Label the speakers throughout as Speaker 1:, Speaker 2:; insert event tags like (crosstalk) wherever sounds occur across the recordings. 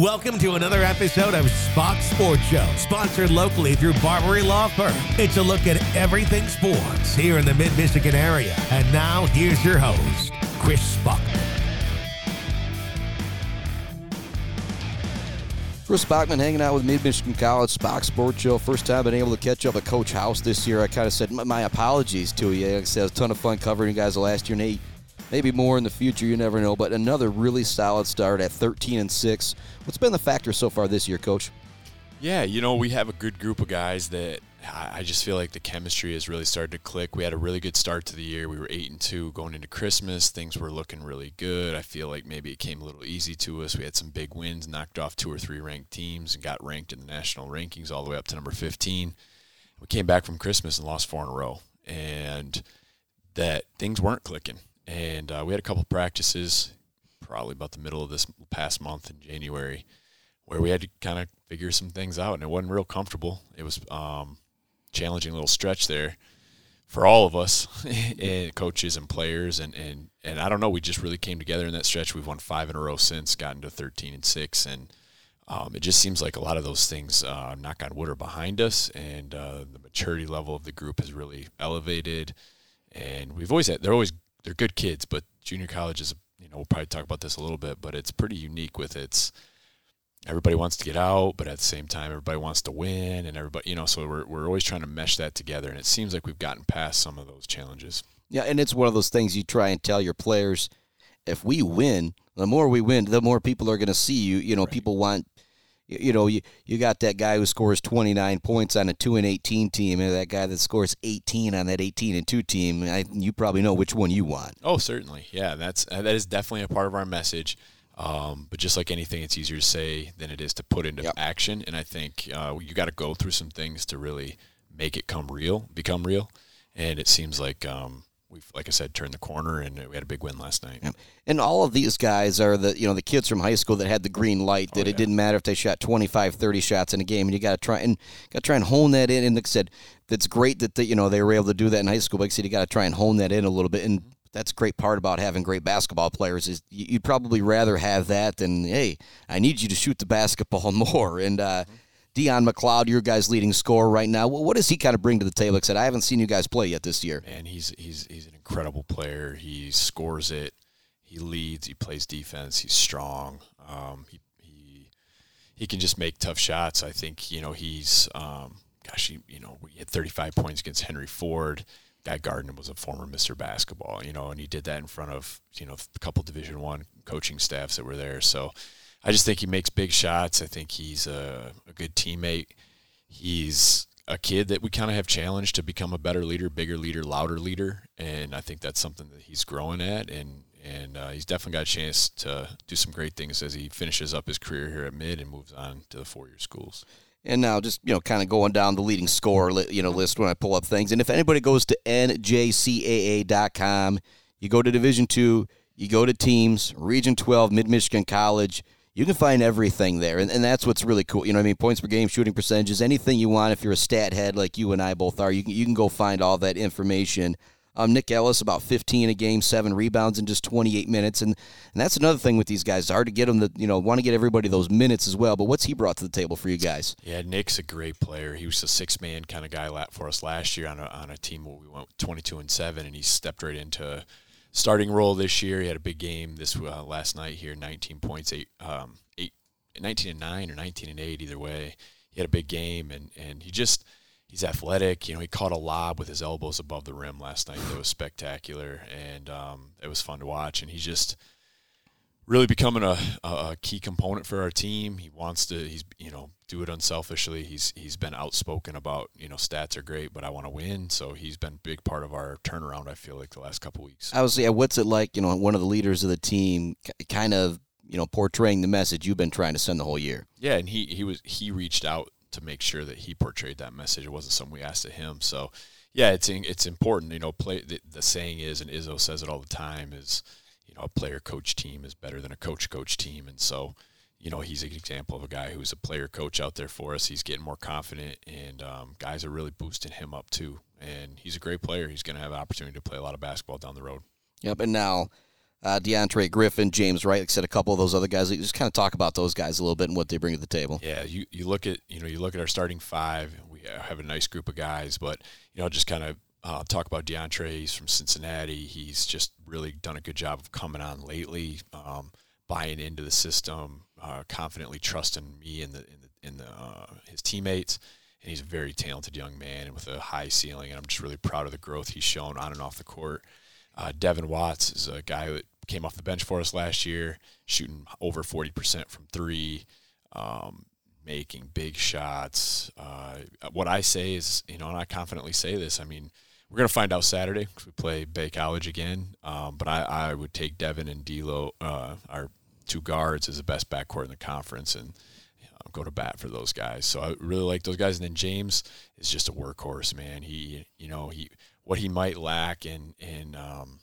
Speaker 1: Welcome to another episode of Spach Sports Show, sponsored locally through Barbary Law Firm. It's a look at everything sports here in the Mid Michigan area. And now, here's your host, Chris Spachman.
Speaker 2: Chris Spachman hanging out with Mid Michigan College Spach Sports Show. First time been able to catch up with Coach House this year. I kind of said my, apologies to you. I said, it was a ton of fun covering you guys last year. Nate, maybe more in the future. You never know. But another really solid start at 13 and six. What's been the factor so far this year, Coach?
Speaker 3: Yeah, you know we have a good group of guys that I just feel like the chemistry has really started to click. We had a really good start to the year. We were eight and two going into Christmas. Things were looking really good. I feel like maybe it came a little easy to us. We had some big wins, knocked off two or three ranked teams, and got ranked in the national rankings all the way up to number fifteen. We came back from Christmas and lost four in a row, and that things weren't clicking. And uh, we had a couple practices, probably about the middle of this past month in January, where we had to kind of figure some things out, and it wasn't real comfortable. It was um, challenging little stretch there for all of us, (laughs) and coaches and players, and, and and I don't know. We just really came together in that stretch. We've won five in a row since, gotten to thirteen and six, and um, it just seems like a lot of those things, uh, knock on wood, are behind us, and uh, the maturity level of the group has really elevated. And we've always had they're always they're good kids, but junior college is you know we'll probably talk about this a little bit, but it's pretty unique with its everybody wants to get out, but at the same time, everybody wants to win, and everybody, you know, so we're, we're always trying to mesh that together. And it seems like we've gotten past some of those challenges.
Speaker 2: Yeah, and it's one of those things you try and tell your players if we win, the more we win, the more people are going to see you. You know, right. people want, you know, you, you got that guy who scores 29 points on a 2 and 18 team, and that guy that scores 18 on that 18 and 2 team. I, you probably know which one you want.
Speaker 3: Oh, certainly. Yeah, that's that is definitely a part of our message. Um, but just like anything, it's easier to say than it is to put into yep. action. And I think uh, you got to go through some things to really make it come real, become real. And it seems like um, we've, like I said, turned the corner, and we had a big win last night.
Speaker 2: Yep. And all of these guys are the you know the kids from high school that had the green light that oh, yeah. it didn't matter if they shot 25, 30 shots in a game, and you got to try and got to try and hone that in. And like I said, that's great that the, you know they were able to do that in high school. But like I said, you got to try and hone that in a little bit and that's a great part about having great basketball players is you'd probably rather have that than hey i need you to shoot the basketball (laughs) more and uh, Dion McLeod, your guys' leading scorer right now. What does he kind of bring to the table? Like I haven't seen you guys play yet this year.
Speaker 3: And he's he's he's an incredible player. He scores it. He leads. He plays defense. He's strong. Um, he he he can just make tough shots. I think you know he's um, gosh, he, you know he had 35 points against Henry Ford. Guy Gardner was a former Mr. Basketball, you know, and he did that in front of you know a couple Division One coaching staffs that were there. So I just think he makes big shots. I think he's a, a good teammate. He's a kid that we kind of have challenged to become a better leader, bigger leader, louder leader, and I think that's something that he's growing at, and and uh, he's definitely got a chance to do some great things as he finishes up his career here at Mid and moves on to the four year schools.
Speaker 2: And now, just you know, kind of going down the leading score, you know, list when I pull up things. And if anybody goes to njcaa.com, you go to Division Two, you go to teams, Region Twelve, Mid Michigan College. You can find everything there, and, and that's what's really cool. You know, I mean, points per game, shooting percentages, anything you want. If you're a stat head like you and I both are, you can you can go find all that information um, Nick Ellis about 15 a game, seven rebounds in just 28 minutes, and and that's another thing with these guys. It's hard to get them to you know want to get everybody those minutes as well. But what's he brought to the table for you guys?
Speaker 3: Yeah, Nick's a great player. He was a six man kind of guy for us last year on a on a team where we went 22 and seven, and he stepped right into starting role this year. He had a big game this uh, last night here, 19 points, eight, um, eight, 19 and nine or 19 and eight, either way. He had a big game, and and he just he's athletic. You know, he caught a lob with his elbows above the rim last night. That was spectacular, and um, it was fun to watch. And he's just really becoming a, a, key component for our team. He wants to. He's you know do it unselfishly. He's he's been outspoken about you know stats are great, but I want to win. So he's been a big part of our turnaround. I feel like the last couple weeks.
Speaker 2: I was yeah. What's it like? You know, one of the leaders of the team, kind of you know portraying the message you've been trying to send the whole year.
Speaker 3: Yeah, and he he was he reached out to make sure that he portrayed that message. It wasn't something we asked of him. So, yeah, it's it's important. You know, play the, the saying is, and Izzo says it all the time, is know a player coach team is better than a coach coach team, and so you know he's an example of a guy who's a player coach out there for us. He's getting more confident, and um, guys are really boosting him up too. And he's a great player. He's going to have an opportunity to play a lot of basketball down the road.
Speaker 2: Yep, and now uh, DeAndre Griffin, James Wright, like I said, a couple of those other guys. Just kind of talk about those guys a little bit and what they bring to the table.
Speaker 3: Yeah, you, you look at you know you look at our starting five. We have a nice group of guys, but you know just kind of uh, talk about DeAndre. He's from Cincinnati. He's just really done a good job of coming on lately, um, buying into the system, uh, confidently trusting me and the in the, in the uh, his teammates. And he's a very talented young man with a high ceiling. And I'm just really proud of the growth he's shown on and off the court. Uh, Devin Watts is a guy that came off the bench for us last year, shooting over 40% from three, um, making big shots. Uh, what I say is, you know, and I confidently say this, I mean, we're going to find out Saturday because we play Bay College again. Um, but I, I would take Devin and D'Lo, uh, our two guards, as the best backcourt in the conference, and you know, go to bat for those guys. So I really like those guys. And then James is just a workhorse, man. He, you know, he what he might lack in in um,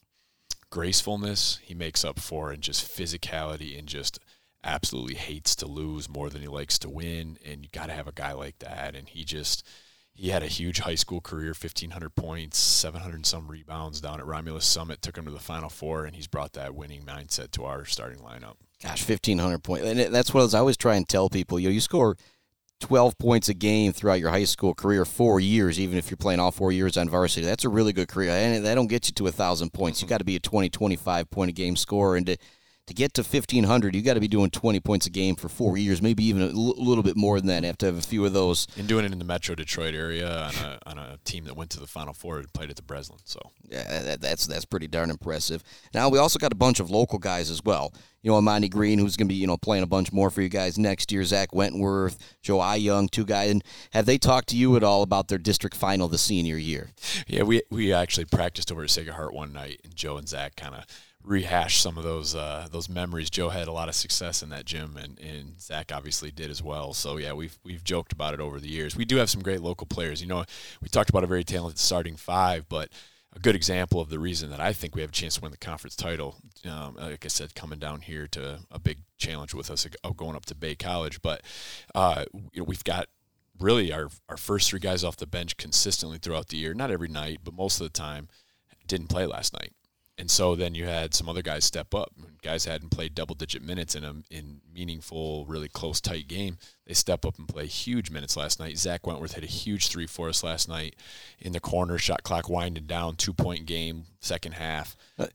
Speaker 3: gracefulness, he makes up for in just physicality and just absolutely hates to lose more than he likes to win. And you got to have a guy like that. And he just he had a huge high school career 1500 points 700 some rebounds down at romulus summit took him to the final four and he's brought that winning mindset to our starting lineup
Speaker 2: gosh 1500 points and that's what i always try and tell people you know you score 12 points a game throughout your high school career, four years, even if you're playing all four years on varsity. That's a really good career. And that don't get you to a 1,000 points. You got to be a 20, 25 point a game scorer. And to, to get to 1,500, you got to be doing 20 points a game for four years, maybe even a l- little bit more than that. You have to have a few of those.
Speaker 3: And doing it in the Metro Detroit area on a, on a team that went to the Final Four and played at the Breslin. So
Speaker 2: yeah, that, that's that's pretty darn impressive. Now we also got a bunch of local guys as well. You know, Amani Green, who's going to be you know playing a bunch more for you guys next year. Zach Wentworth, Joe I Young, two guys. And have they talked to you at all about their district final the senior year?
Speaker 3: Yeah, we we actually practiced over at Sacred Heart one night, and Joe and Zach kind of rehash some of those uh, those memories. Joe had a lot of success in that gym, and, and Zach obviously did as well. So yeah, we've we've joked about it over the years. We do have some great local players. You know, we talked about a very talented starting five, but a good example of the reason that I think we have a chance to win the conference title. Um, like I said, coming down here to a big challenge with us of going up to Bay College, but uh, you know, we've got really our our first three guys off the bench consistently throughout the year. Not every night, but most of the time, didn't play last night and so then you had some other guys step up. Guys hadn't played double digit minutes in a in meaningful, really close, tight game. They step up and play huge minutes last night. Zach Wentworth hit a huge three for us last night in the corner. Shot clock winding down, two point game, second half.
Speaker 2: Uh,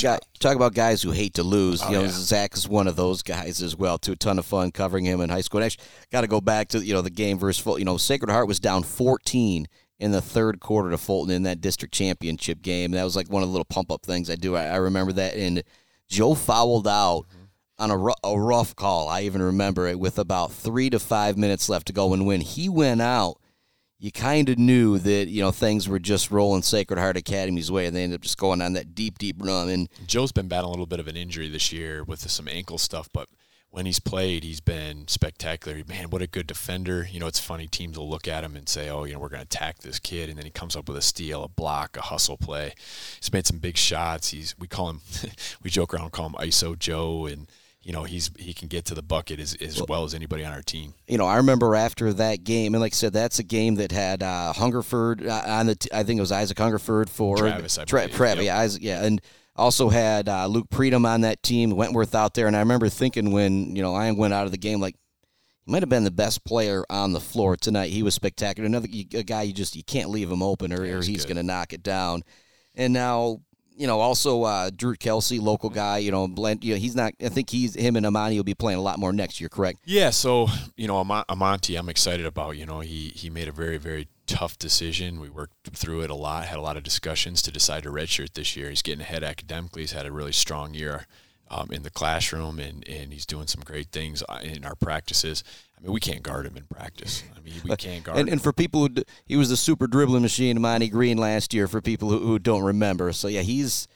Speaker 2: guy, talk about guys who hate to lose. Oh, you know, yeah. Zach is one of those guys as well. To a ton of fun covering him in high school. And actually, got to go back to you know the game versus. You know, Sacred Heart was down fourteen in the third quarter to Fulton in that district championship game. That was like one of the little pump up things I do. I, I remember that. And Joe fouled out mm-hmm. on a, a rough call. I even remember it with about three to five minutes left to go. And when he went out, you kind of knew that you know things were just rolling Sacred Heart Academy's way, and they ended up just going on that deep, deep run. And
Speaker 3: Joe's been battling a little bit of an injury this year with some ankle stuff, but when he's played, he's been spectacular. Man, what a good defender. You know, it's funny, teams will look at him and say, oh, you know, we're going to attack this kid. And then he comes up with a steal, a block, a hustle play. He's made some big shots. He's, we call him, (laughs) we joke around, call him ISO Joe. And, you know, he's, he can get to the bucket as, as well, well as anybody on our team.
Speaker 2: You know, I remember after that game, and like I said, that's a game that had uh, Hungerford uh, on the, t- I think it was Isaac Hungerford for
Speaker 3: Travis, I Tra-
Speaker 2: Travis, yep. yeah, Isaac, yeah. And, also had uh, Luke Predum on that team, Wentworth out there, and I remember thinking when you know I went out of the game, like he might have been the best player on the floor tonight. He was spectacular. Another a guy you just you can't leave him open, or, or he's going to knock it down. And now you know, also uh, Drew Kelsey, local guy. You know, blend. You know, he's not. I think he's him and Amani will be playing a lot more next year. Correct?
Speaker 3: Yeah. So you know, Am- Amonte, I'm excited about. You know, he he made a very very tough decision. We worked through it a lot, had a lot of discussions to decide to redshirt this year. He's getting ahead academically. He's had a really strong year um, in the classroom, and, and he's doing some great things uh, in our practices. I mean, we can't guard him in practice. I mean, we can't guard
Speaker 2: and,
Speaker 3: him.
Speaker 2: And for people who, he was the super dribbling machine, Monty Green last year, for people who, who don't remember. So, yeah, he's.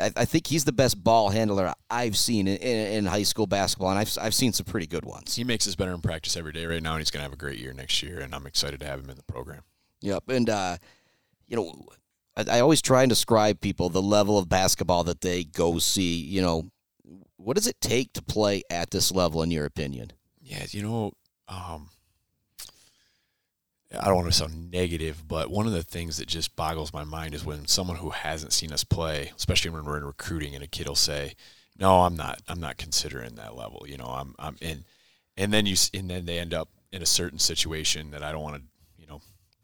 Speaker 2: I, think he's the best ball handler I've seen in, in, in, high school basketball, and I've, I've seen some pretty good ones.
Speaker 3: He makes us better in practice every day right now, and he's going to have a great year next year, and I'm excited to have him in the program.
Speaker 2: Yep, and uh, you know, I, I always try and describe people the level of basketball that they go see. You know, what does it take to play at this level, in your opinion?
Speaker 3: Yeah, you know, um, I don't want to sound negative, but one of the things that just boggles my mind is when someone who hasn't seen us play, especially when we're in recruiting, and a kid will say, "No, I'm not. I'm not considering that level." You know, I'm. I'm in, and then you and then they end up in a certain situation that I don't want to.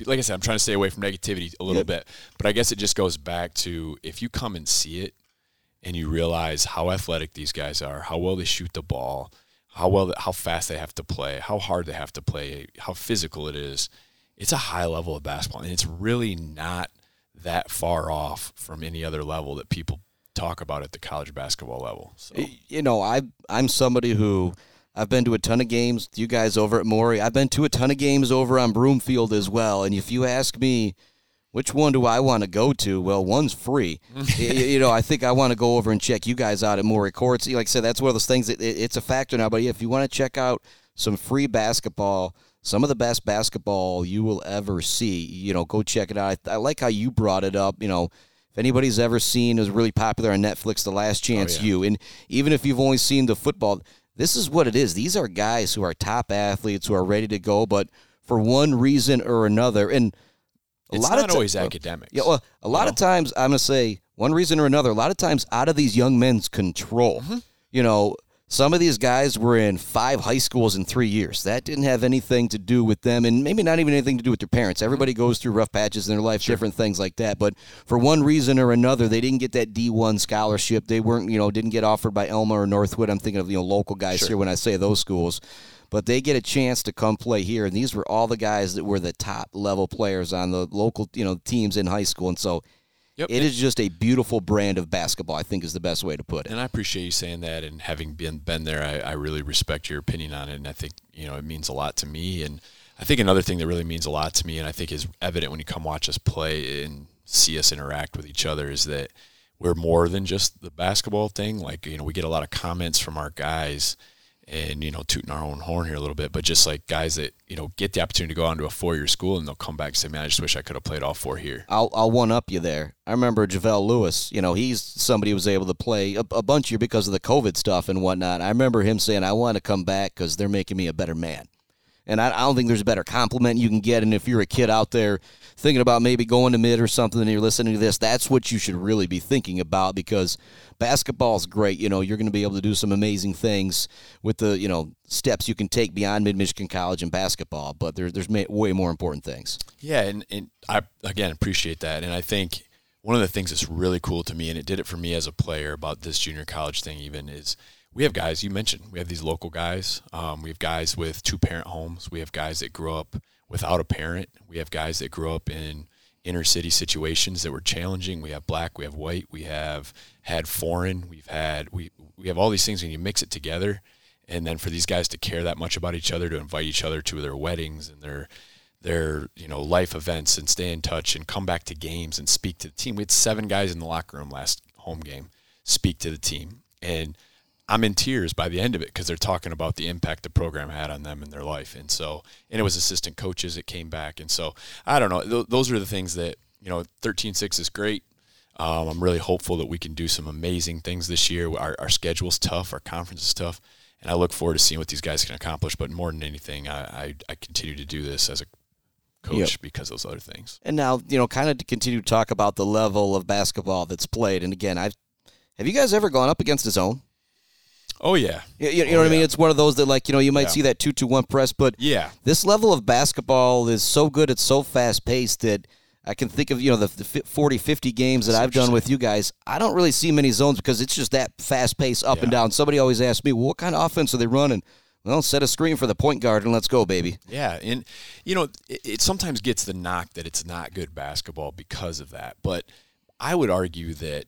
Speaker 3: Like I said, I'm trying to stay away from negativity a little yep. bit, but I guess it just goes back to if you come and see it, and you realize how athletic these guys are, how well they shoot the ball, how well, how fast they have to play, how hard they have to play, how physical it is it's a high level of basketball, and it's really not that far off from any other level that people talk about at the college basketball level. So.
Speaker 2: You know, I I'm somebody who I've been to a ton of games. You guys over at Morey, I've been to a ton of games over on Broomfield as well. And if you ask me, which one do I want to go to? Well, one's free. (laughs) you, you, know, I think I want to go over and check you guys out at Morey Courts. Like I said, that's one of those things. That it, it's a factor now. But yeah, if you want to check out some free basketball some of the best basketball you will ever see. You know, go check it out. I, I like how you brought it up. You know, if anybody's ever seen is really popular on Netflix, The Last oh, Chance oh, yeah. You, and even if you've only seen the football, this is what it is. These are guys who are top athletes who are ready to go, but for one reason or another, and
Speaker 3: a it's lot of t- always academics.
Speaker 2: Yeah, well, a lot know? of times I'm gonna say one reason or another. A lot of times out of these young men's control. Mm-hmm. You know, some of these guys were in five high schools in three years. That didn't have anything to do with them, and maybe not even anything to do with their parents. Mm-hmm. Everybody goes through rough patches in their life, sure. different things like that. But for one reason or another, they didn't get that D1 scholarship. They weren't, you know, didn't get offered by Alma or Northwood. I'm thinking of, you know, local guys sure. here when I say those schools. But they get a chance to come play here, and these were all the guys that were the top level players on the local, you know, teams in high school. And so Yep. It is just a beautiful brand of basketball. I think is the best way to put it.
Speaker 3: And I appreciate you saying that. And having been been there, I, I really respect your opinion on it. And I think you know it means a lot to me. And I think another thing that really means a lot to me, and I think is evident when you come watch us play and see us interact with each other, is that we're more than just the basketball thing. Like you know, we get a lot of comments from our guys and you know tooting our own horn here a little bit, but just like guys that you know get the opportunity to go on to a four year school and they'll come back and say, "Man, I just wish I could have played all four here."
Speaker 2: I'll I'll one up you there. I remember Javelle Lewis. You know, he's somebody who was able to play a, a bunch here because of the COVID stuff and whatnot. I remember him saying, "I want to come back because they're making me a better man." And I, I don't think there's a better compliment you can get. And if you're a kid out there thinking about maybe going to mid or something and you're listening to this, that's what you should really be thinking about because basketball is great. You know, you're going to be able to do some amazing things with the, you know, steps you can take beyond Mid Michigan College and basketball, but there, there's way more important things.
Speaker 3: Yeah. And, and I, again, appreciate that. And I think one of the things that's really cool to me, and it did it for me as a player about this junior college thing, even, is we have guys you mentioned. We have these local guys. Um, we have guys with two parent homes. We have guys that grew up without a parent. We have guys that grew up in inner city situations that were challenging. We have black, we have white, we have had foreign, we've had we we have all these things and you mix it together and then for these guys to care that much about each other, to invite each other to their weddings and their their, you know, life events and stay in touch and come back to games and speak to the team. We had seven guys in the locker room last home game speak to the team. And I'm in tears by the end of it because they're talking about the impact the program had on them in their life. And so, and it was assistant coaches that came back. And so, I don't know. Th- those are the things that, you know, 13 6 is great. Um, I'm really hopeful that we can do some amazing things this year. Our, our schedule's tough, our conference is tough. And I look forward to seeing what these guys can accomplish. But more than anything, I, I, I continue to do this as a coach yep. because those other things.
Speaker 2: And now, you know, kind of to continue to talk about the level of basketball that's played. And again, I've, have you guys ever gone up against a zone?
Speaker 3: Oh yeah,
Speaker 2: you, you know oh, what I oh, mean. It's one of those that like you know you might yeah. see that two to one press, but
Speaker 3: yeah,
Speaker 2: this level of basketball is so good. It's so fast paced that I can think of you know the, the 40, 50 games that I've done with you guys. I don't really see many zones because it's just that fast pace up yeah. and down. Somebody always asks me, well, "What kind of offense are they running?" Well, set a screen for the point guard and let's go, baby.
Speaker 3: Yeah, and you know it, it sometimes gets the knock that it's not good basketball because of that, but I would argue that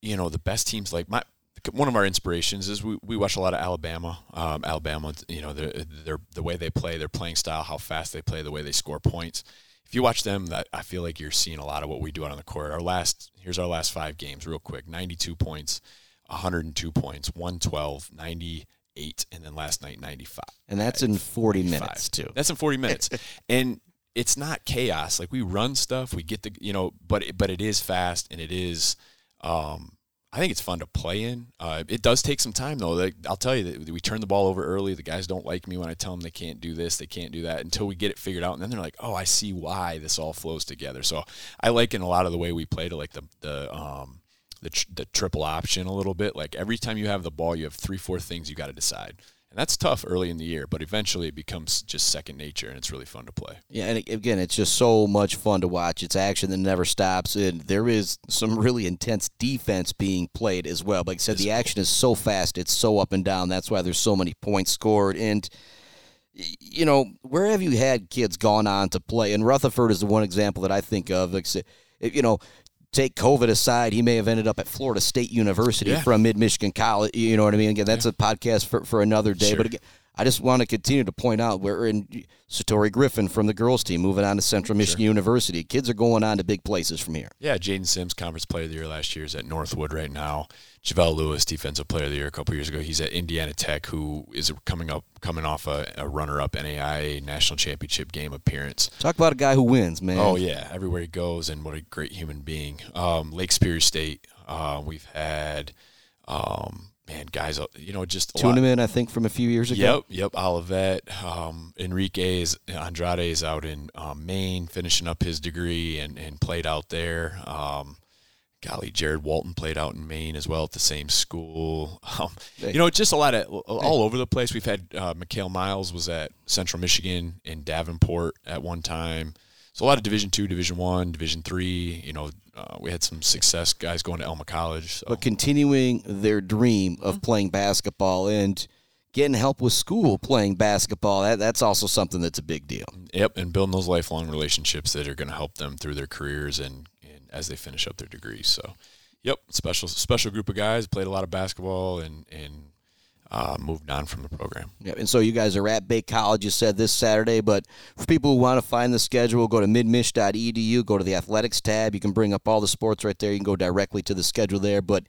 Speaker 3: you know the best teams like my one of our inspirations is we, we watch a lot of Alabama. Um, Alabama, you know, they're, they're, the way they play, their playing style, how fast they play, the way they score points. If you watch them, that I feel like you're seeing a lot of what we do out on the court. Our last here's our last five games, real quick: 92 points, 102 points, 112, 98, and then last night 95.
Speaker 2: And that's in 40 minutes too.
Speaker 3: That's in 40 minutes, (laughs) and it's not chaos. Like we run stuff, we get the you know, but but it is fast and it is. Um, I think it's fun to play in. Uh, it does take some time though. Like, I'll tell you that we turn the ball over early. The guys don't like me when I tell them they can't do this, they can't do that until we get it figured out, and then they're like, "Oh, I see why this all flows together." So I like in a lot of the way we play to like the the um, the, tr- the triple option a little bit. Like every time you have the ball, you have three, four things you got to decide. And that's tough early in the year, but eventually it becomes just second nature and it's really fun to play.
Speaker 2: Yeah, and again, it's just so much fun to watch. It's action that never stops, and there is some really intense defense being played as well. Like I said, the action is so fast, it's so up and down. That's why there's so many points scored. And you know, where have you had kids gone on to play? And Rutherford is the one example that I think of. You know, take COVID aside, he may have ended up at Florida State University yeah. from Mid Michigan College. You know what I mean? Again, that's yeah. a podcast for, for another day. Sure. But again, I just want to continue to point out we're in Satori Griffin from the girls team moving on to Central Michigan sure. University. Kids are going on to big places from here.
Speaker 3: Yeah, Jaden Sims, Conference Player of the Year last year, is at Northwood right now. Javelle Lewis, Defensive Player of the Year a couple years ago. He's at Indiana Tech, who is coming up, coming off a, a runner-up NAIA national championship game appearance.
Speaker 2: Talk about a guy who wins, man.
Speaker 3: Oh yeah, everywhere he goes, and what a great human being. Um, Lake Superior State. Uh, we've had. Um, guys, uh, you know, just
Speaker 2: tournament. I think from a few years
Speaker 3: ago. Yep, yep. Olivet, um, Enrique is, Andrade is out in um, Maine, finishing up his degree and, and played out there. Um, golly, Jared Walton played out in Maine as well at the same school. (laughs) Um, you know, just a lot of all over the place. We've had uh, Mikhail Miles was at Central Michigan in Davenport at one time. So a lot of Division two, Division one, Division three. You know, uh, we had some success guys going to Alma College. So.
Speaker 2: But continuing their dream of mm-hmm. playing basketball and getting help with school playing basketball, that, that's also something that's a big deal.
Speaker 3: Yep, and building those lifelong relationships that are going to help them through their careers and, and as they finish up their degrees. So, yep, special special group of guys played a lot of basketball and and uh, moved on from the program.
Speaker 2: Yeah, and so you guys are at Bay College, you said this Saturday, but for people who want to find the schedule, go to midmich.edu, go to the athletics tab. You can bring up all the sports right there. You can go directly to the schedule there. But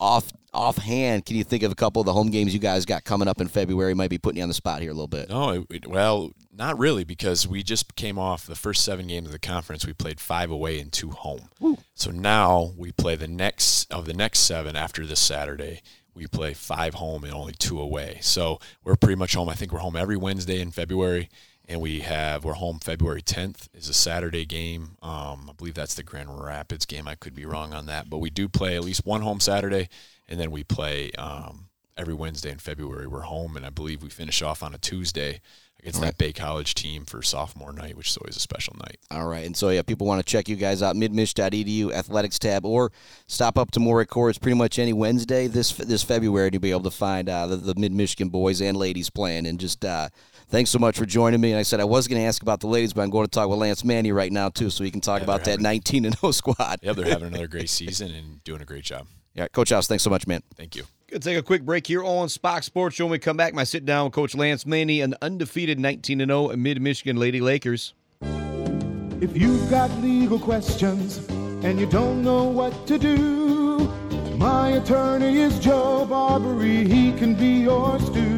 Speaker 2: off offhand, can you think of a couple of the home games you guys got coming up in February? Might be putting you on the spot here a little bit.
Speaker 3: No, it, well, not really, because we just came off the first seven games of the conference. We played five away and two home. Woo. So now we play the next of the next seven after this Saturday we play five home and only two away. So we're pretty much home. I think we're home every Wednesday in February, and we have we're home February 10th is a Saturday game. Um, I believe that's the Grand Rapids game. I could be wrong on that, but we do play at least one home Saturday, and then we play um, every Wednesday in February. We're home, and I believe we finish off on a Tuesday against right. that Bay College team for sophomore night, which is always a special night.
Speaker 2: All right. And so, yeah, people want to check you guys out, midmich.edu, athletics tab, or stop up to Morey Courts pretty much any Wednesday this this February to be able to find uh, the, the Mid Michigan boys and ladies playing. And just uh, thanks so much for joining me. And I said I was going to ask about the ladies, but I'm going to talk with Lance Maney right now, too, so we can talk yeah, about that 19 and 0 squad.
Speaker 3: Yeah, they're having another great (laughs) season and doing a great job.
Speaker 2: Yeah, Coach House, thanks so much, man.
Speaker 3: Thank you.
Speaker 4: Gonna take a quick break here on Spach Sports. When we come back, my sit down with Coach Lance Maney, an undefeated 19 0 Mid Michigan Lady Lakers.
Speaker 5: If you've got legal questions and you don't know what to do, my attorney is Joe Barbary. He can be yours too.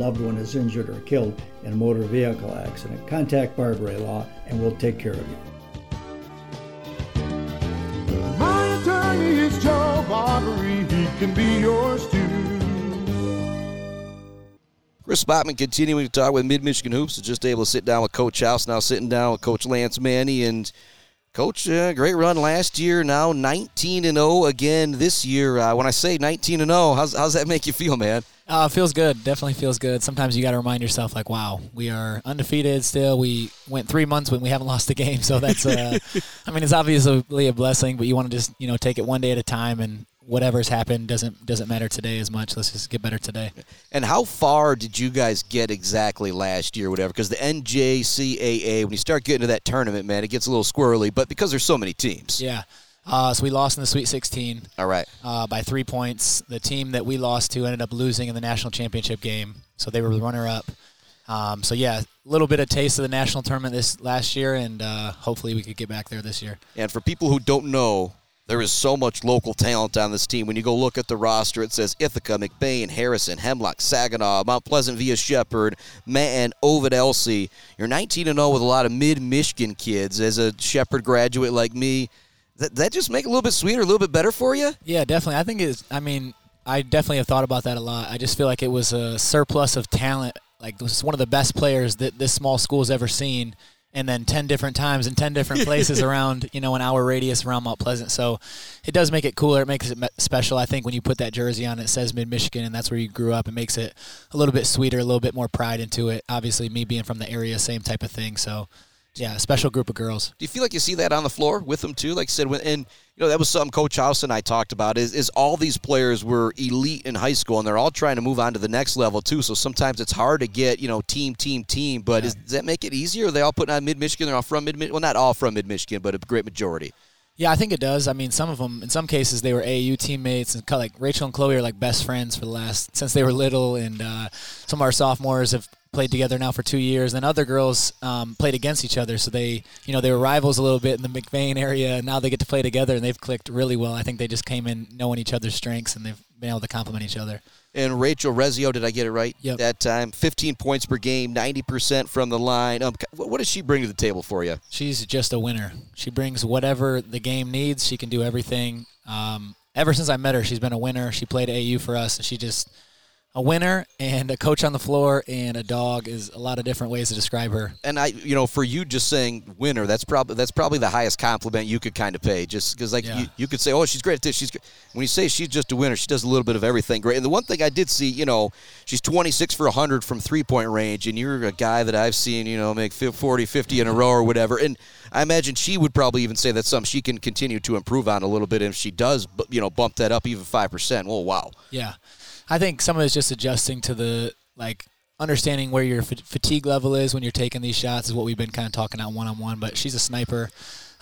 Speaker 6: loved one is injured or killed in a motor vehicle accident, contact Barbary Law and we'll take care of you.
Speaker 5: My attorney is Joe Barbary. He can be yours too.
Speaker 2: Chris Spachman continuing to talk with Mid Michigan Hoops. So just able to sit down with Coach House, now sitting down with Coach Lance Maney. And Coach, uh, great run last year. Now 19 and 0 again this year. Uh, when I say 19 and 0, how's how's that (laughs) make you feel, man?
Speaker 7: Uh, feels good. Definitely feels good. Sometimes you got to remind yourself, like, wow, we are undefeated still. We went three months when we haven't lost a game, so that's. Uh, (laughs) I mean, it's obviously a blessing, but you want to just you know take it one day at a time, and whatever's happened doesn't doesn't matter today as much. Let's just get better today.
Speaker 2: And how far did you guys get exactly last year, whatever? Because the NJCAA, when you start getting to that tournament, man, it gets a little squirrely. But because there's so many teams,
Speaker 7: yeah. Uh, so we lost in the Sweet 16
Speaker 2: All right.
Speaker 7: uh, by three points. The team that we lost to ended up losing in the national championship game, so they were the runner-up. Um, so yeah, a little bit of taste of the national tournament this last year, and uh, hopefully we could get back there this year.
Speaker 2: And for people who don't know, there is so much local talent on this team. When you go look at the roster, it says Ithaca, McBain, Harrison, Hemlock, Saginaw, Mount Pleasant via Shepherd, Manton, Ovid, Elsie. You're 19 and 0 with a lot of mid Michigan kids. As a Shepherd graduate like me, that, that just make it a little bit sweeter, a little bit better for you?
Speaker 7: Yeah, definitely. I think it's. I mean, I definitely have thought about that a lot. I just feel like it was a surplus of talent. Like this is one of the best players that this small school has ever seen, and then ten different times in ten different places (laughs) around you know an hour radius around Mount Pleasant. So it does make it cooler. It makes it special. I think when you put that jersey on, it says Mid Michigan, and that's where you grew up. It makes it a little bit sweeter, a little bit more pride into it. Obviously, me being from the area, same type of thing. So. Yeah, a special group of girls.
Speaker 2: Do you feel like you see that on the floor with them too? Like I said, when, and you know that was something Coach House and I talked about. Is is all these players were elite in high school and they're all trying to move on to the next level too. So sometimes it's hard to get you know team, team, team. But is, does that make it easier? Are they all putting on Mid Michigan? They're all from Mid. Well, not all from Mid Michigan, but a great majority.
Speaker 7: Yeah, I think it does. I mean, some of them, in some cases, they were AAU teammates, and like Rachel and Chloe are like best friends for the last since they were little, and uh, some of our sophomores have played together now for two years. Then other girls um, played against each other, so they, you know, they were rivals a little bit in the McVeigh area, and now they get to play together, and they've clicked really well. I think they just came in knowing each other's strengths, and they've been able to complement each other.
Speaker 2: And Rachel Rezio, did I get it right?
Speaker 7: Yep.
Speaker 2: That time, 15 points per game, 90% from the line. Um, what what does she bring to the table for you?
Speaker 7: She's just a winner. She brings whatever the game needs. She can do everything. Um, ever since I met her, she's been a winner. She played AU for us, and she just a winner and a coach on the floor and a dog is a lot of different ways to describe her.
Speaker 2: And I, you know, for you just saying winner, that's probably that's probably the highest compliment you could kind of pay. Just because, like,
Speaker 7: Yeah.
Speaker 2: you, you could say, "Oh, she's great at this." She's great. when you say she's just a winner, she does a little bit of everything great. And the one thing I did see, you know, she's 26 for 100 from three point range, and you're a guy that I've seen, you know, make 40, 50 in a row or whatever. And I imagine she would probably even say that's something she can continue to improve on a little bit. And if she does, you know, bump that up even five percent, well, wow.
Speaker 7: Yeah, I think some of it's just adjusting to the like understanding where your fa- fatigue level is when you're taking these shots is what we've been kind of talking about one on one. But she's a sniper.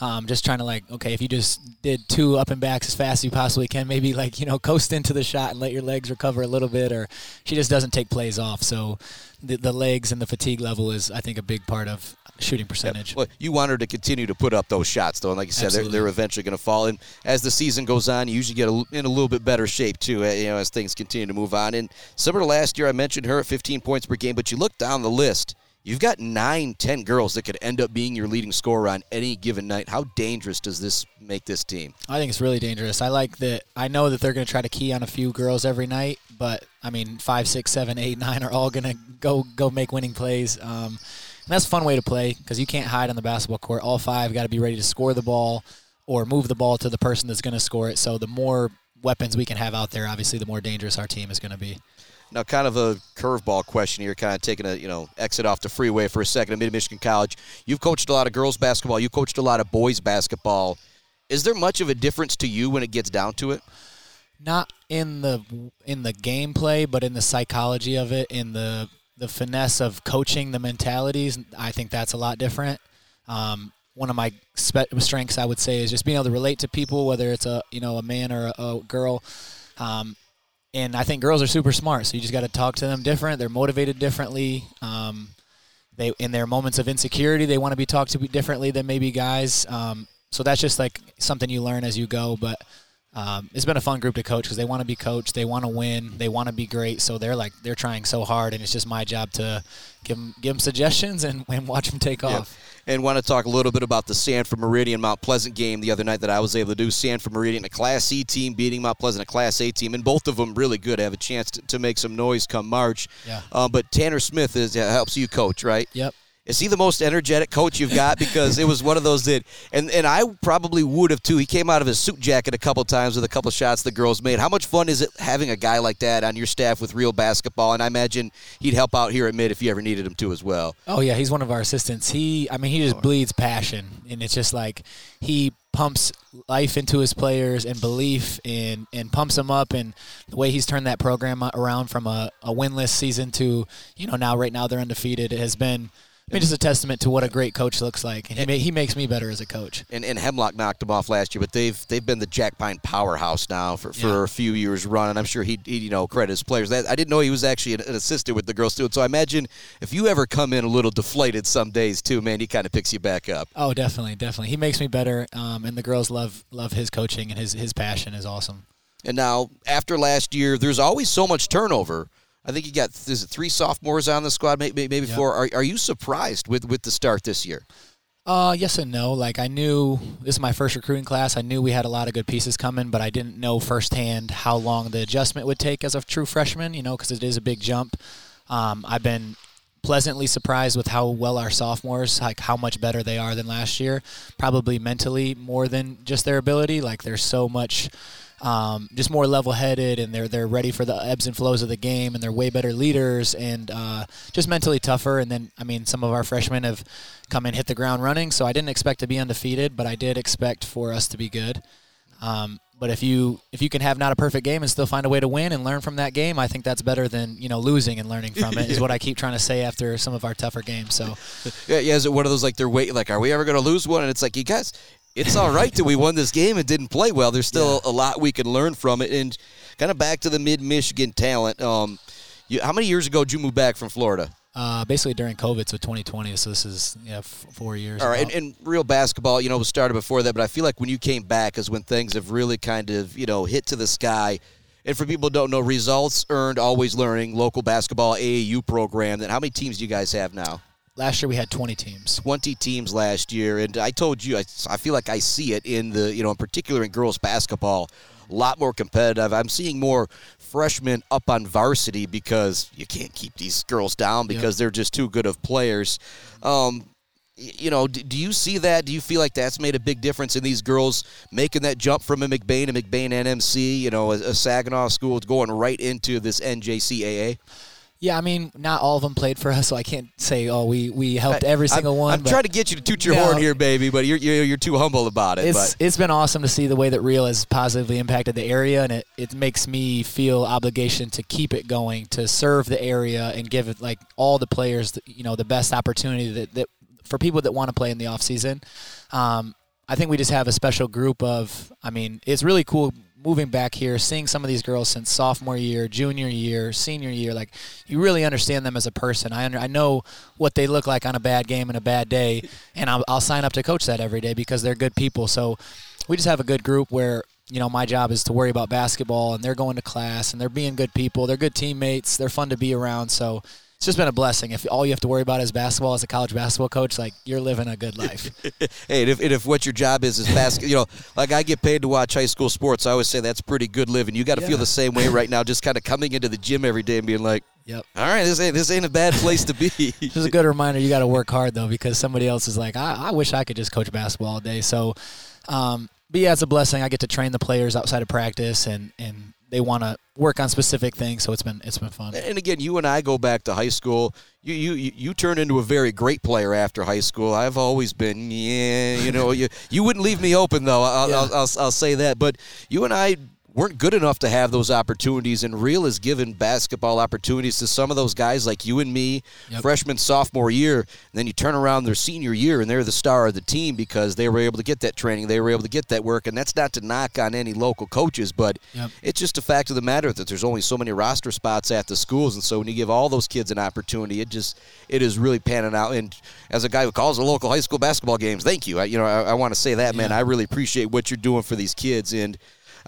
Speaker 7: Um, just trying to like, okay, if you just did two up and backs as fast as you possibly can, maybe like you know (laughs) coast into the shot and let your legs recover a little bit, or she just doesn't take plays off. So the, the legs and the fatigue level is, I think, a big part of shooting percentage.
Speaker 2: Well, you want her to continue to put up those shots, though, and like you said, they're, they're eventually going to fall. And as the season goes on, you usually get a, in a little bit better shape too. uh, You know, as things continue to move on. And similar to last year, I mentioned her at 15 points per game, but you look down the list. You've got nine, ten girls that could end up being your leading scorer on any given night. How dangerous does this make this team?
Speaker 7: I think it's really dangerous. I like that. I know that they're going to try to key on a few girls every night, but I mean, five, six, seven, eight, nine are all going to go go make winning plays. Um, and that's a fun way to play because you can't hide on the basketball court. All five got to be ready to score the ball or move the ball to the person that's going to score it. So the more weapons we can have out there, obviously, the more dangerous our team is going to be.
Speaker 2: Now, kind of a curveball question here, kind of taking a you know exit off the freeway for a second at Mid Michigan College. You've coached a lot of girls basketball. You coached a lot of boys basketball. Is there much of a difference to you when it gets down to it?
Speaker 7: not in the in the gameplay, but in the psychology of it, in the the finesse of coaching the mentalities. I think that's a lot different. Um, one of my spe- strengths, I would say, is just being able to relate to people, whether it's a you know a man or a, a girl. Um, and I think girls are super smart, so you just got to talk to them different. They're motivated differently. Um, they in their moments of insecurity, they want to be talked to differently than maybe guys. Um, so that's just like something you learn as you go. But um, it's been a fun group to coach because they want to be coached, they want to win, they want to be great. So they're like they're trying so hard, and it's just my job to give them give them suggestions (laughs) and, and watch them take off.
Speaker 2: And want to talk a little bit about the Sanford Meridian Mount Pleasant game the other night that I was able to do. Sanford Meridian, a Class C team, beating Mount Pleasant, a Class A team, and both of them really good. Have a chance to, to make some noise come March.
Speaker 7: Yeah.
Speaker 2: Um, but Tanner Smith is uh, helps you coach, right?
Speaker 7: Yep.
Speaker 2: Is he the most energetic coach you've got? Because it was one of those that, and, and I probably would have too. He came out of his suit jacket a couple times with a couple shots the girls made. How much fun is it having a guy like that on your staff with real basketball? And I imagine he'd help out here at Mid if you ever needed him to as well.
Speaker 7: Oh yeah, he's one of our assistants. He, I mean, he just oh. bleeds passion, and it's just like he pumps life into his players and belief, and and pumps them up. And the way he's turned that program around from a, a winless season to you know now right now they're undefeated. It has been I mean, just a testament to what a great coach looks like, and he, ma- he makes me better as a coach.
Speaker 2: And, and Hemlock knocked him off last year, but they've they've been the Jack Pine powerhouse now for, for
Speaker 7: Yeah.
Speaker 2: a few years running. I'm sure he, he you know credit his players. That I didn't know he was actually an, an assistant with the girls too. So I imagine if you ever come in a little deflated some days too, man, he kind of picks you back up.
Speaker 7: Oh, definitely, definitely. He makes me better, um, and the girls love love his coaching and his his passion is awesome.
Speaker 2: And now after last year, there's always so much turnover. I think you got is it three sophomores on the squad, maybe maybe
Speaker 7: Yep.
Speaker 2: four. Are, are you surprised with with the start this year?
Speaker 7: Uh, yes and no. Like I knew this is my first recruiting class. I knew we had a lot of good pieces coming, but I didn't know firsthand how long the adjustment would take as a true freshman. You know, because it is a big jump. Um, I've been pleasantly surprised with how well our sophomores, like how much better they are than last year. Probably mentally more than just their ability. Like there's so much. Um, just more level-headed, and they're they're ready for the ebbs and flows of the game, and they're way better leaders, and uh, just mentally tougher. And then, I mean, some of our freshmen have come and hit the ground running. So I didn't expect to be undefeated, but I did expect for us to be good. Um, but if you if you can have not a perfect game and still find a way to win and learn from that game, I think that's better than you know losing and learning from it. Is what I keep trying to say after some of our tougher games. So (laughs)
Speaker 2: Yeah, yeah. Is it one of those like they're waiting? Like, are we ever going to lose one? And it's like, you guys, it's all right that we won this game and didn't play well. There's still a lot we can learn from it. And kind of back to the mid Michigan talent. Um, you, how many years ago did you move back from Florida?
Speaker 7: uh, basically during COVID, so 2020. So this is yeah f- four years.
Speaker 2: All right, and, and real basketball, you know, was started before that, but I feel like when you came back is when things have really kind of, you know, hit to the sky. And for people who don't know, results earned, always learning, local basketball AAU program. That how many teams do you guys have now?
Speaker 7: Last year we had 20 teams.
Speaker 2: 20 teams last year, and I told you, I, I feel like I see it in the, you know, in particular in girls basketball, a lot more competitive. I'm seeing more freshmen up on varsity because you can't keep these girls down because they're just too good of players. Um, you know, do you see that? Do you feel like that's made a big difference in these girls making that jump from a McBain, a McBain NMC, you know, a, a Saginaw school going right into this NJCAA?
Speaker 7: Yeah, I mean, not all of them played for us, so I can't say, oh, we, we helped every single
Speaker 2: I'm,
Speaker 7: one.
Speaker 2: I'm trying to get you to toot your
Speaker 7: No.
Speaker 2: horn here, baby, but you're, you're you're too humble about it.
Speaker 7: it's
Speaker 2: but
Speaker 7: it's been awesome to see the way that Real has positively impacted the area, and it, it makes me feel obligation to keep it going, to serve the area, and give it like all the players, the- you know, the best opportunity that, that for people that want to play in the off season. Um, I think we just have a special group of. I mean, it's really cool moving back here, seeing some of these girls since sophomore year, junior year, senior year. Like you really understand them as a person. I under, I know what they look like on a bad game and a bad day, (laughs) and I'll, I'll sign up to coach that every day because they're good people. So we just have a good group where you know my job is to worry about basketball, and they're going to class, and they're being good people. They're good teammates. They're fun to be around. So. It's just been a blessing. If all you have to worry about is basketball as a college basketball coach, like you're living a good life. (laughs)
Speaker 2: hey, and if, and if what your job is is basket, you know, like I get paid to watch high school sports, I always say that's pretty good living. You got to feel the same way right (laughs) now, just kind of coming into the gym every day and being like,
Speaker 7: Yep.
Speaker 2: all right, this ain't this ain't a bad place to be. (laughs)
Speaker 7: this is a good reminder, you got to work hard though, because somebody else is like, I, I wish I could just coach basketball all day. So, um, but yeah, it's a blessing. I get to train the players outside of practice, and and they want to work on specific things. So it's been it's been fun.
Speaker 2: And again, you and I go back to high school. You you you turned into a very great player after high school. I've always been, yeah, you know, you you wouldn't leave me open though. I'll,
Speaker 7: Yeah.
Speaker 2: I'll, I'll I'll say that. But you and I weren't good enough to have those opportunities, and Real has given basketball opportunities to some of those guys like you and me,
Speaker 7: Yep.
Speaker 2: freshman, sophomore year. And then you turn around their senior year, and they're the star of the team because they were able to get that training, they were able to get that work, and that's not to knock on any local coaches, but
Speaker 7: Yep.
Speaker 2: it's just a fact of the matter that there's only so many roster spots at the schools, and so when you give all those kids an opportunity, it just it is really panning out. And as a guy who calls the local high school basketball games, thank you. I, you know, I, I want to say that, man.
Speaker 7: Yeah.
Speaker 2: I really appreciate what you're doing for these kids. And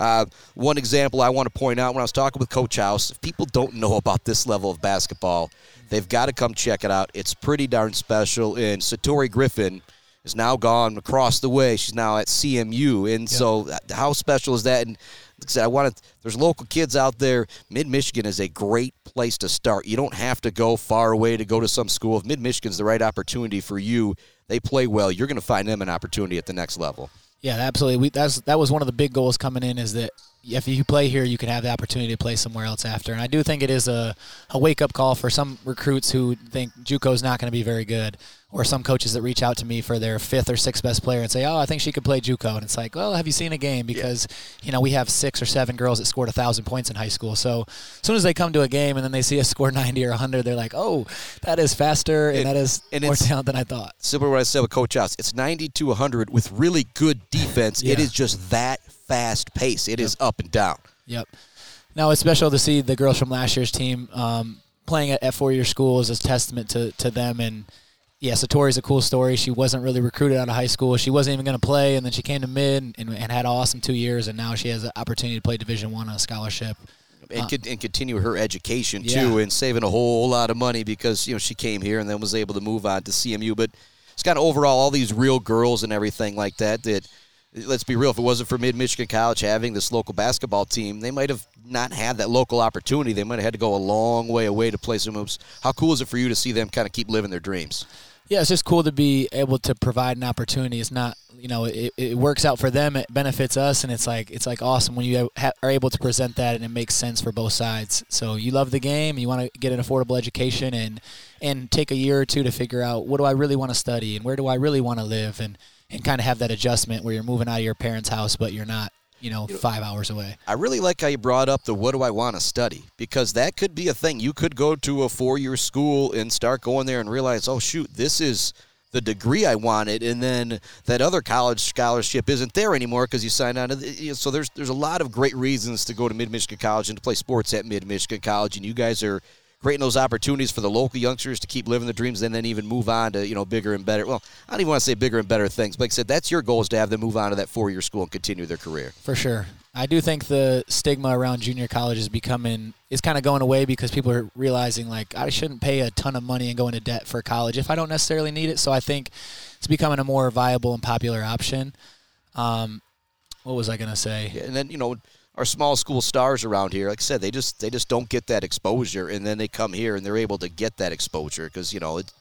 Speaker 2: uh, one example I want to point out when I was talking with Coach House, if people don't know about this level of basketball, they've got to come check it out. It's pretty darn special. And Satori Griffin is now gone across the way. She's now at CMU, and so uh, how special is that? And like I said, I want to. There's local kids out there. Mid Michigan is a great place to start. You don't have to go far away to go to some school. If Mid Michigan's the right opportunity for you, they play well. You're going to find them an opportunity at the next level.
Speaker 7: Yeah, absolutely. We, that's that was one of the big goals coming in is that if you play here, you can have the opportunity to play somewhere else after. And I do think it is a, a wake up call for some recruits who think JUCO is not going to be very good. Or some coaches that reach out to me for their fifth or sixth best player and say, "Oh, I think she could play JUCO," and it's like, "Well, have you seen a game?" Because you know we have six or seven girls that scored a thousand points in high school. So as soon as they come to a game and then they see us (laughs) score ninety or hundred, they're like, "Oh, that is faster and,
Speaker 2: And-
Speaker 7: that is
Speaker 2: and
Speaker 7: more talent than I thought."
Speaker 2: Similar what I said with Coach House, it's 90 to 100 with really good defense. It
Speaker 7: Yeah.
Speaker 2: is just that fast pace. It is up and down.
Speaker 7: Yep. Now it's special to see the girls from last year's team um, playing at, at four-year schools as a testament to, to them. And yeah, Satori's a cool story. She wasn't really recruited out of high school. She wasn't even going to play, and then she came to mid and, and had an awesome two years. And now she has an opportunity to play Division One on a scholarship.
Speaker 2: and, uh, con- and continue her education
Speaker 7: Yeah.
Speaker 2: too, and saving a whole lot of money because you know she came here and then was able to move on to CMU. But it's kind of overall all these real girls and everything like that. That let's be real, if it wasn't for Mid Michigan College having this local basketball team, they might have not had that local opportunity. They might have had to go a long way away to play some moves. How cool is it for you to see them kind of keep living their dreams?
Speaker 7: Yeah, it's just cool to be able to provide an opportunity. It's not, you know, it, it works out for them. It benefits us, and it's like it's like awesome when you ha- are able to present that and it makes sense for both sides. So you love the game, you want to get an affordable education, and and take a year or two to figure out what do I really want to study and where do I really want to live, and and kind of have that adjustment where you're moving out of your parents' house, but you're not, you know, five hours away.
Speaker 2: I really like how you brought up the what do I want to study because that could be a thing. You could go to a four year school and start going there and realize, oh, shoot, this is the degree I wanted, and then that other college scholarship isn't there anymore because you signed on to. The, so there's there's a lot of great reasons to go to Mid Michigan College and to play sports at Mid Michigan College, and you guys are creating those opportunities for the local youngsters to keep living the dreams and then even move on to you know bigger and better. Well, I don't even want to say bigger and better things, but like I said, that's your goal is to have them move on to that four year school and continue their career.
Speaker 7: For sure. I do think the stigma around junior college is becoming is kind of going away because people are realizing like I shouldn't pay a ton of money and go into debt for college if I don't necessarily need it. So I think it's becoming a more viable and popular option. Um, what was I gonna say?
Speaker 2: Yeah, and then you know our small school stars around here, like I said, they just they just don't get that exposure, and then they come here and they're able to get that exposure because you know it.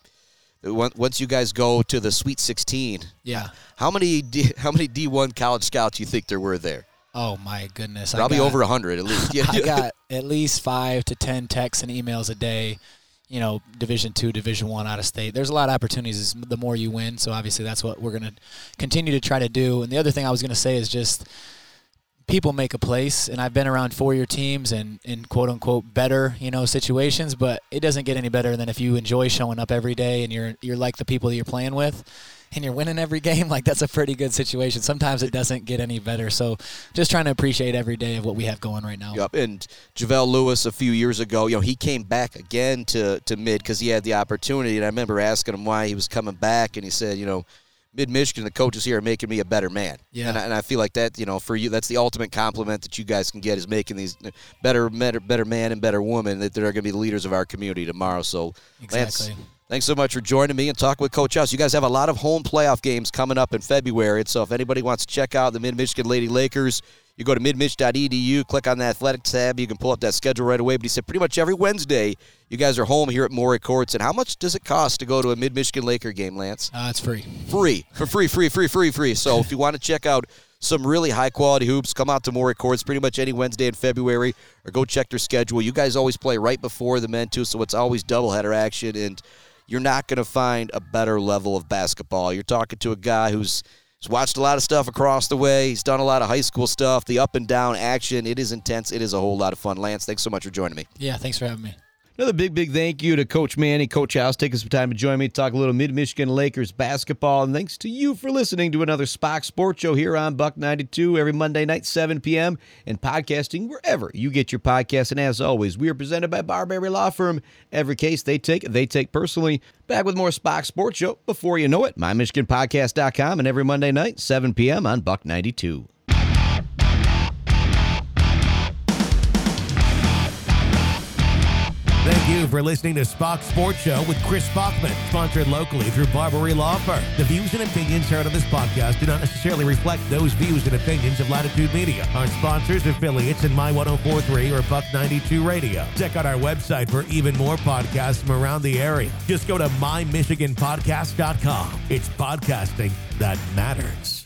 Speaker 2: Once you guys go to the Sweet 16,
Speaker 7: Yeah.
Speaker 2: how many D, (laughs) how many D1 college scouts you think there were there?
Speaker 7: Oh my goodness.
Speaker 2: Probably
Speaker 7: got-
Speaker 2: over hundred at least. (laughs) Yeah,
Speaker 7: I got (laughs) at least five to ten texts and emails a day. You know, Division two, Division one, out of state. There's a lot of opportunities. The more you win, so obviously that's what we're gonna continue to try to do. And the other thing I was gonna say is just people make a place. And I've been around four year teams and in quote unquote better you know situations, but it doesn't get any better than if you enjoy showing up every day and you're you're like the people that you're playing with. And you're winning every (laughs) game, like that's a pretty good situation. Sometimes it doesn't get any better. So, just trying to appreciate every day of what we have going right now.
Speaker 2: Yep. And JaVale Lewis a few years ago, you know, he came back again to, to mid because he had the opportunity. And I remember asking him why he was coming back, and he said, you know, mid Michigan, the coaches here are making me a better man.
Speaker 7: Yeah.
Speaker 2: And I, and I feel like that, you know, for you, that's the ultimate compliment that you guys can get is making these better, better, better man and better woman that they're going to be the leaders of our community tomorrow. So, Lance, Thanks so much for joining me and talking with Coach House. You guys have a lot of home playoff games coming up in February. So if anybody wants to check out the Mid Michigan Lady Lakers, you go to midmich.edu, click on the athletics tab. You can pull up that schedule right away. But he said pretty much every Wednesday, you guys are home here at Morey Courts. And how much does it cost to go to a Mid Michigan Laker game, Lance?
Speaker 7: Uh, it's free.
Speaker 2: Free. For free, free, free, free, free. So if you want to check out some really high quality hoops, come out to Morey Courts pretty much any Wednesday in February or go check their schedule. You guys always play right before the men, too, so it's always doubleheader action. And you're not going to find a better level of basketball. You're talking to a guy who's He's watched a lot of stuff across the way. He's done a lot of high school stuff, the up and down action. It is intense. It is a whole lot of fun. Lance, thanks so much for joining me.
Speaker 7: Yeah, thanks for having me.
Speaker 4: Another big, big thank you to Coach Maney, Coach House, taking some time to join me, to talk a little Mid Michigan Lakers basketball. And thanks to you for listening to another Spach Sports Show here on Buck 92 every Monday night, 7 p.m., and podcasting wherever you get your podcast. And as always, we are presented by Barberry Law Firm. Every case they take, they take personally. Back with more Spach Sports Show before you know it. MyMichiganPodcast.com and every Monday night, 7 p.m. on Buck 92.
Speaker 1: Thank you for listening to Spach Sports Show with Chris Spachman, sponsored locally through Barbary Law Firm. The views and opinions heard on this podcast do not necessarily reflect those views and opinions of Latitude Media, our sponsors, affiliates, and My 1043 or Buck 92 Radio. Check out our website for even more podcasts from around the area. Just go to mymichiganpodcast.com. It's podcasting that matters.